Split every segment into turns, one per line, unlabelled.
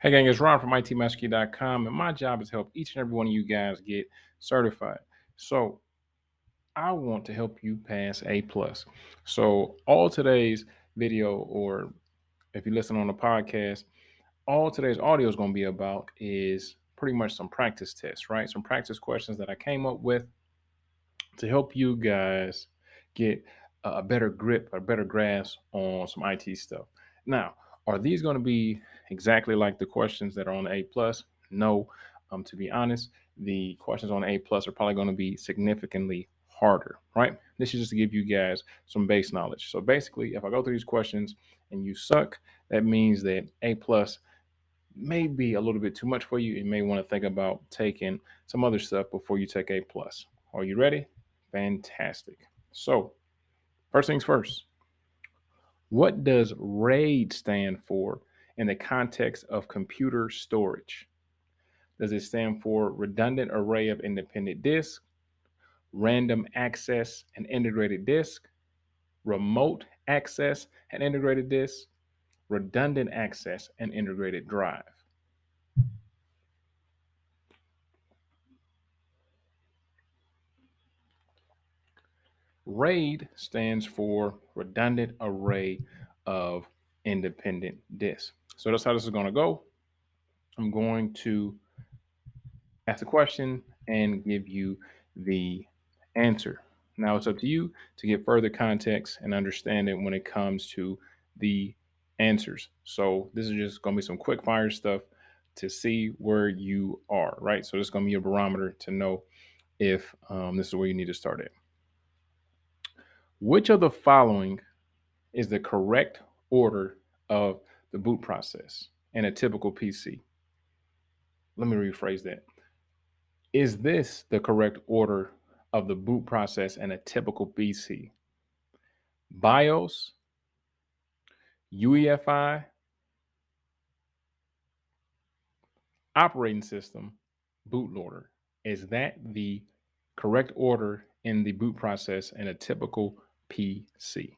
Hey gang, it's Rob from ITMasterkey.com, and my job is to help each and every one of you guys get certified. So I want to help you pass A plus. So all today's video, or if you listen on the podcast, all today's audio is going to be about is pretty much some practice tests, right? Some practice questions that I came up with to help you guys get a better grip, a better grasp on some IT stuff. Now, are these going to be exactly like the questions that are on A plus? No. Um, to be honest, the questions on A plus are probably going to be significantly harder, right? This is just to give you guys some base knowledge. So basically, if I go through these questions and you suck, that means that A plus may be a little bit too much for you. You may want to think about taking some other stuff before you take A plus. Are you ready? Fantastic. So, first things first. What does RAID stand for in the context of computer storage? Does it stand for redundant array of independent disks, random access and integrated disk, remote access and integrated disk, redundant access and integrated drive? RAID stands for redundant array of independent disks. So that's how this is going to go. I'm going to ask a question and give you the answer. Now it's up to you to get further context and understand it when it comes to the answers. So this is just going to be some quick fire stuff to see where you are, right? So this is going to be a barometer to know if um, this is where you need to start at. Which of the following is the correct order of the boot process in a typical PC? Let me rephrase that. Is this the correct order of the boot process in a typical PC? BIOS, UEFI, operating system, bootloader. Is that the correct order in the boot process in a typical PC.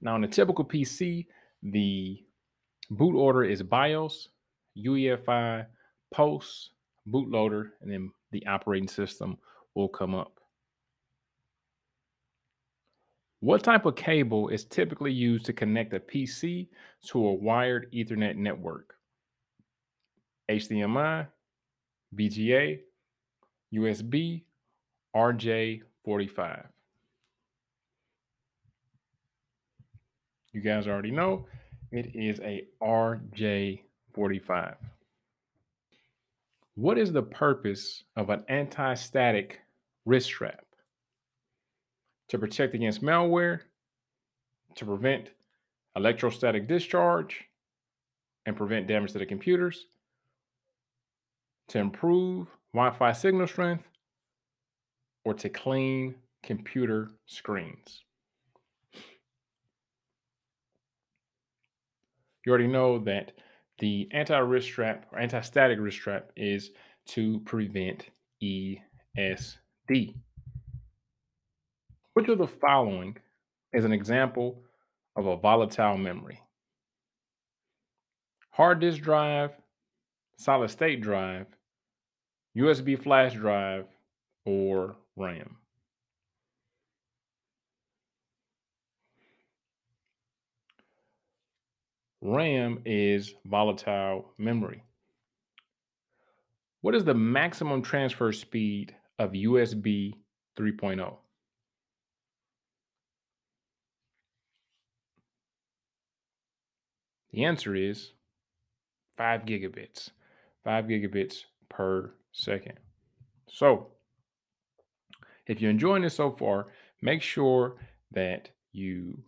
Now, in a typical PC, the boot order is BIOS, UEFI, POST, bootloader, and then the operating system will come up. What type of cable is typically used to connect a PC to a wired Ethernet network? HDMI, VGA, USB RJ45. You guys already know it is a RJ45. What is the purpose of an anti static wrist strap? To protect against malware, to prevent electrostatic discharge, and prevent damage to the computers, to improve Wi Fi signal strength, or to clean computer screens. You already know that the anti wrist strap or anti static wrist strap is to prevent ESD. Which of the following is an example of a volatile memory? Hard disk drive, solid state drive, USB flash drive, or RAM. RAM is volatile memory. What is the maximum transfer speed of USB 3.0? The answer is 5 gigabits. 5 gigabits per second. So, if you're enjoying this so far, make sure that you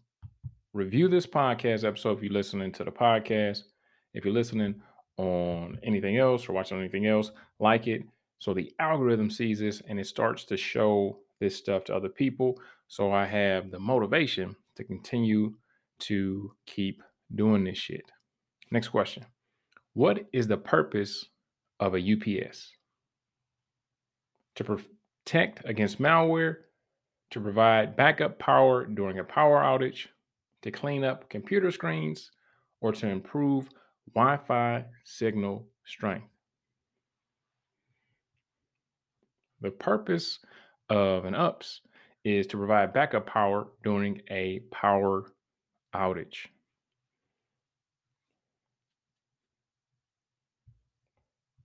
review this podcast episode if you're listening to the podcast. If you're listening on anything else or watching anything else, like it so the algorithm sees this and it starts to show this stuff to other people. So I have the motivation to continue to keep doing this shit. Next question What is the purpose of a UPS? To protect against malware, to provide backup power during a power outage, to clean up computer screens, or to improve Wi Fi signal strength. The purpose of an UPS is to provide backup power during a power outage.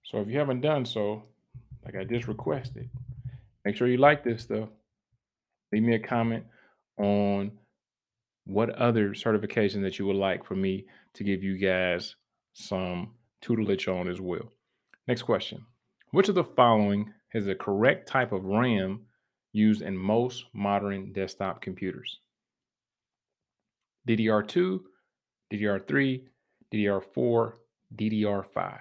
So if you haven't done so, like I just requested, make sure you like this stuff. Leave me a comment on what other certification that you would like for me to give you guys some tutelage on as well. Next question. Which of the following is the correct type of RAM used in most modern desktop computers? DDR2, DDR3, DDR4, DDR5.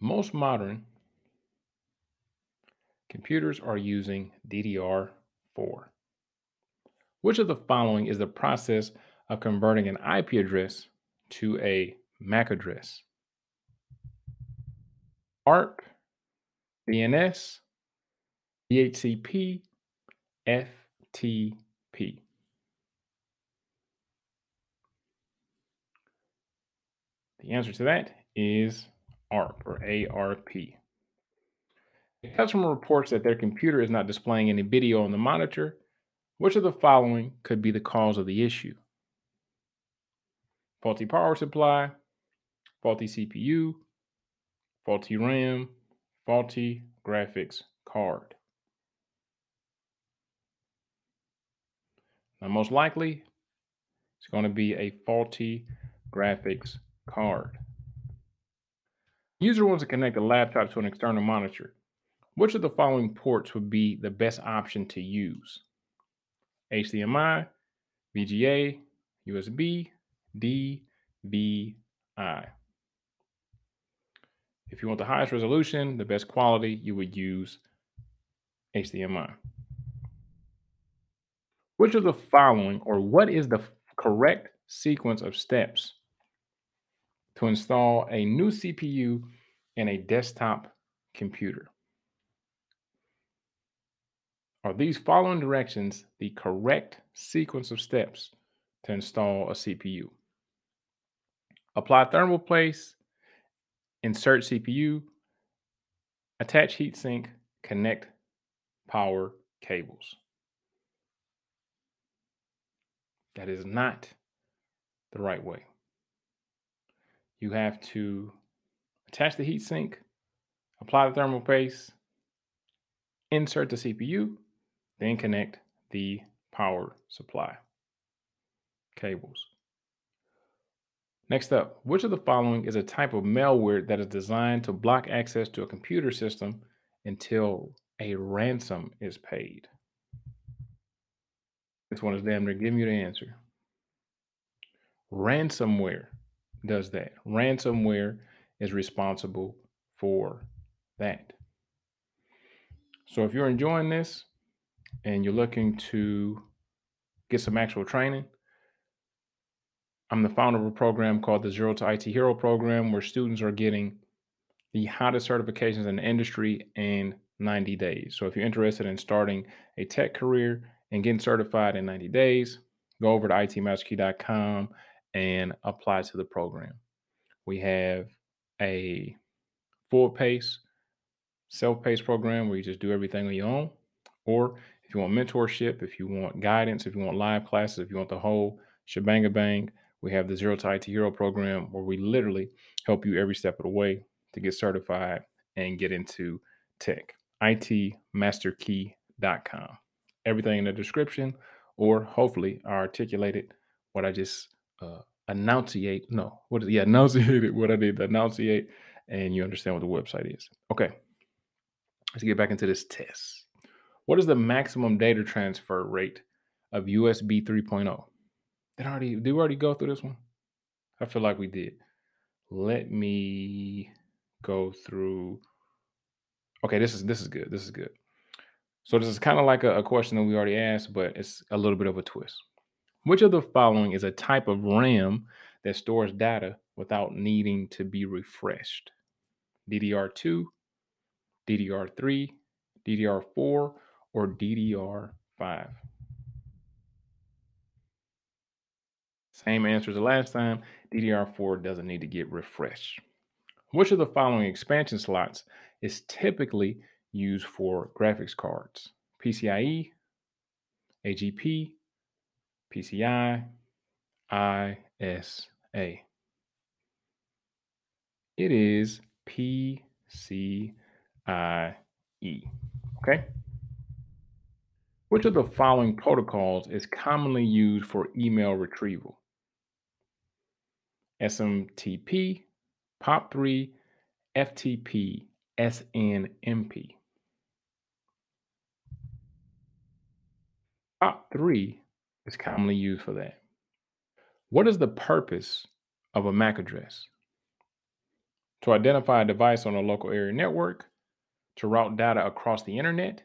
Most modern computers are using DDR4. Which of the following is the process of converting an IP address to a MAC address? ARP, DNS, DHCP, FTP. The answer to that is ARP or ARP. The customer reports that their computer is not displaying any video on the monitor. Which of the following could be the cause of the issue? Faulty power supply, faulty CPU, faulty RAM, faulty graphics card. Now, most likely, it's going to be a faulty graphics card. User wants to connect a laptop to an external monitor. Which of the following ports would be the best option to use? HDMI, VGA, USB, DVI. If you want the highest resolution, the best quality, you would use HDMI. Which of the following, or what is the correct sequence of steps to install a new CPU in a desktop computer? Are these following directions the correct sequence of steps to install a CPU? Apply thermal paste, insert CPU, attach heatsink, connect power cables. That is not the right way. You have to attach the heatsink, apply the thermal paste, insert the CPU, then connect the power supply cables. Next up, which of the following is a type of malware that is designed to block access to a computer system until a ransom is paid? This one is damn near giving you the answer. Ransomware does that. Ransomware is responsible for that. So if you're enjoying this, and you're looking to get some actual training, I'm the founder of a program called the Zero to IT Hero program, where students are getting the hottest certifications in the industry in 90 days. So if you're interested in starting a tech career and getting certified in 90 days, go over to itmasterkey.com and apply to the program. We have a full pace, self paced program where you just do everything on your own. Or if you want mentorship, if you want guidance, if you want live classes, if you want the whole shebang bang, we have the Zero to IT Hero program where we literally help you every step of the way to get certified and get into tech. ITmasterkey.com. Everything in the description, or hopefully I articulated what I just uh, enunciate. No, what is yeah, enunciated what I did enunciate, and you understand what the website is. Okay, let's get back into this test. What is the maximum data transfer rate of USB 3.0? Did already did we already go through this one? I feel like we did. Let me go through. Okay, this is this is good. This is good. So this is kind of like a, a question that we already asked, but it's a little bit of a twist. Which of the following is a type of RAM that stores data without needing to be refreshed? DDR2, DDR3, DDR4, or DDR5? Same answer as the last time. DDR4 doesn't need to get refreshed. Which of the following expansion slots is typically used for graphics cards? PCIe, AGP, PCI, ISA. It is PCIe. Okay. Which of the following protocols is commonly used for email retrieval? SMTP, POP3, FTP, SNMP. POP3 is commonly used for that. What is the purpose of a MAC address? To identify a device on a local area network, to route data across the internet,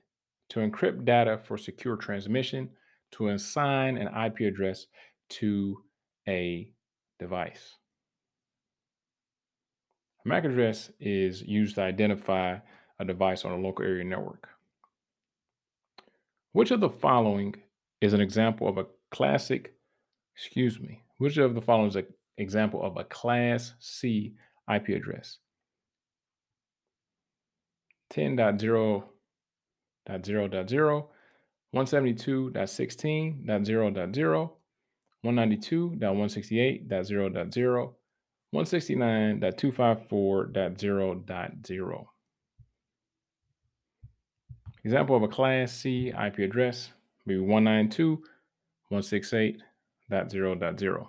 to encrypt data for secure transmission, to assign an IP address to a device. A MAC address is used to identify a device on a local area network. Which of the following is an example of a classic, excuse me, which of the following is an example of a class C IP address? 10.0.0.0, 172.16.0.0, 192.168.0.0, 169.254.0.0. Example of a class C IP address be 192.168.0.0.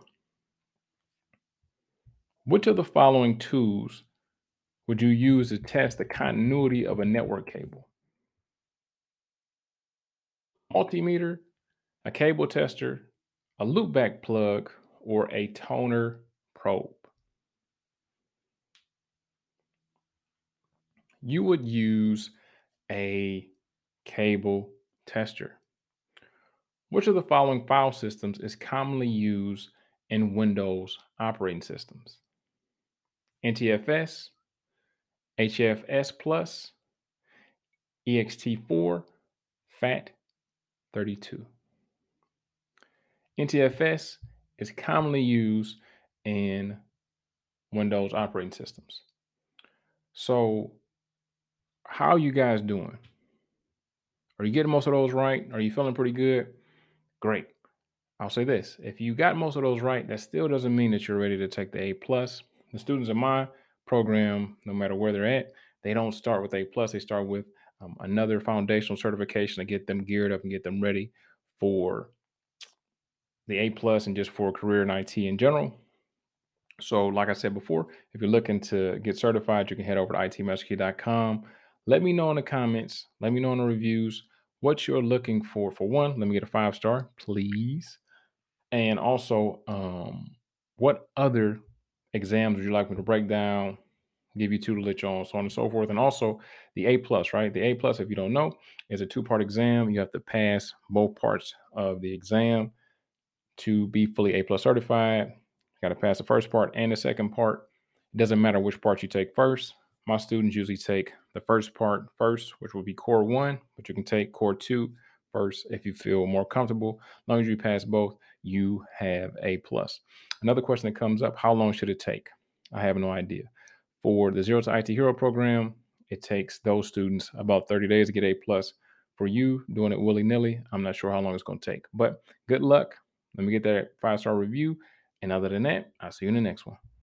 Which of the following tools would you use to test the continuity of a network cable? Multimeter, a cable tester, a loopback plug, or a toner probe? You would use a cable tester. Which of the following file systems is commonly used in Windows operating systems? NTFS, HFS Plus, ext4, FAT32. NTFS is commonly used in Windows operating systems. So, how you guys doing? Are you getting most of those right? Are you feeling pretty good? Great. I'll say this: if you got most of those right, that still doesn't mean that you're ready to take the A plus. The students in my program, no matter where they're at, they don't start with A plus. They start with um, another foundational certification to get them geared up and get them ready for the A plus and just for a career in IT in general. So, like I said before, if you're looking to get certified, you can head over to itmasterkey.com. Let me know in the comments. Let me know in the reviews what you're looking for. For one, let me get a five star, please. And also, um, what other exams would you like me to break down, give you tutelage on, so on and so forth. And also the A plus, right? The A plus, if you don't know, is a two-part exam. You have to pass both parts of the exam to be fully A plus certified. Got to pass the first part and the second part. It doesn't matter which part you take first. My students usually take the first part first, which will be core one, but you can take core two first if you feel more comfortable. As long as you pass both, you have A plus. Another question that comes up: How long should it take? I have no idea. For the Zero to IT Hero program, it takes those students about 30 days to get A plus. For you doing it willy nilly, I'm not sure how long it's going to take. But good luck. Let me get that five star review. And other than that, I'll see you in the next one.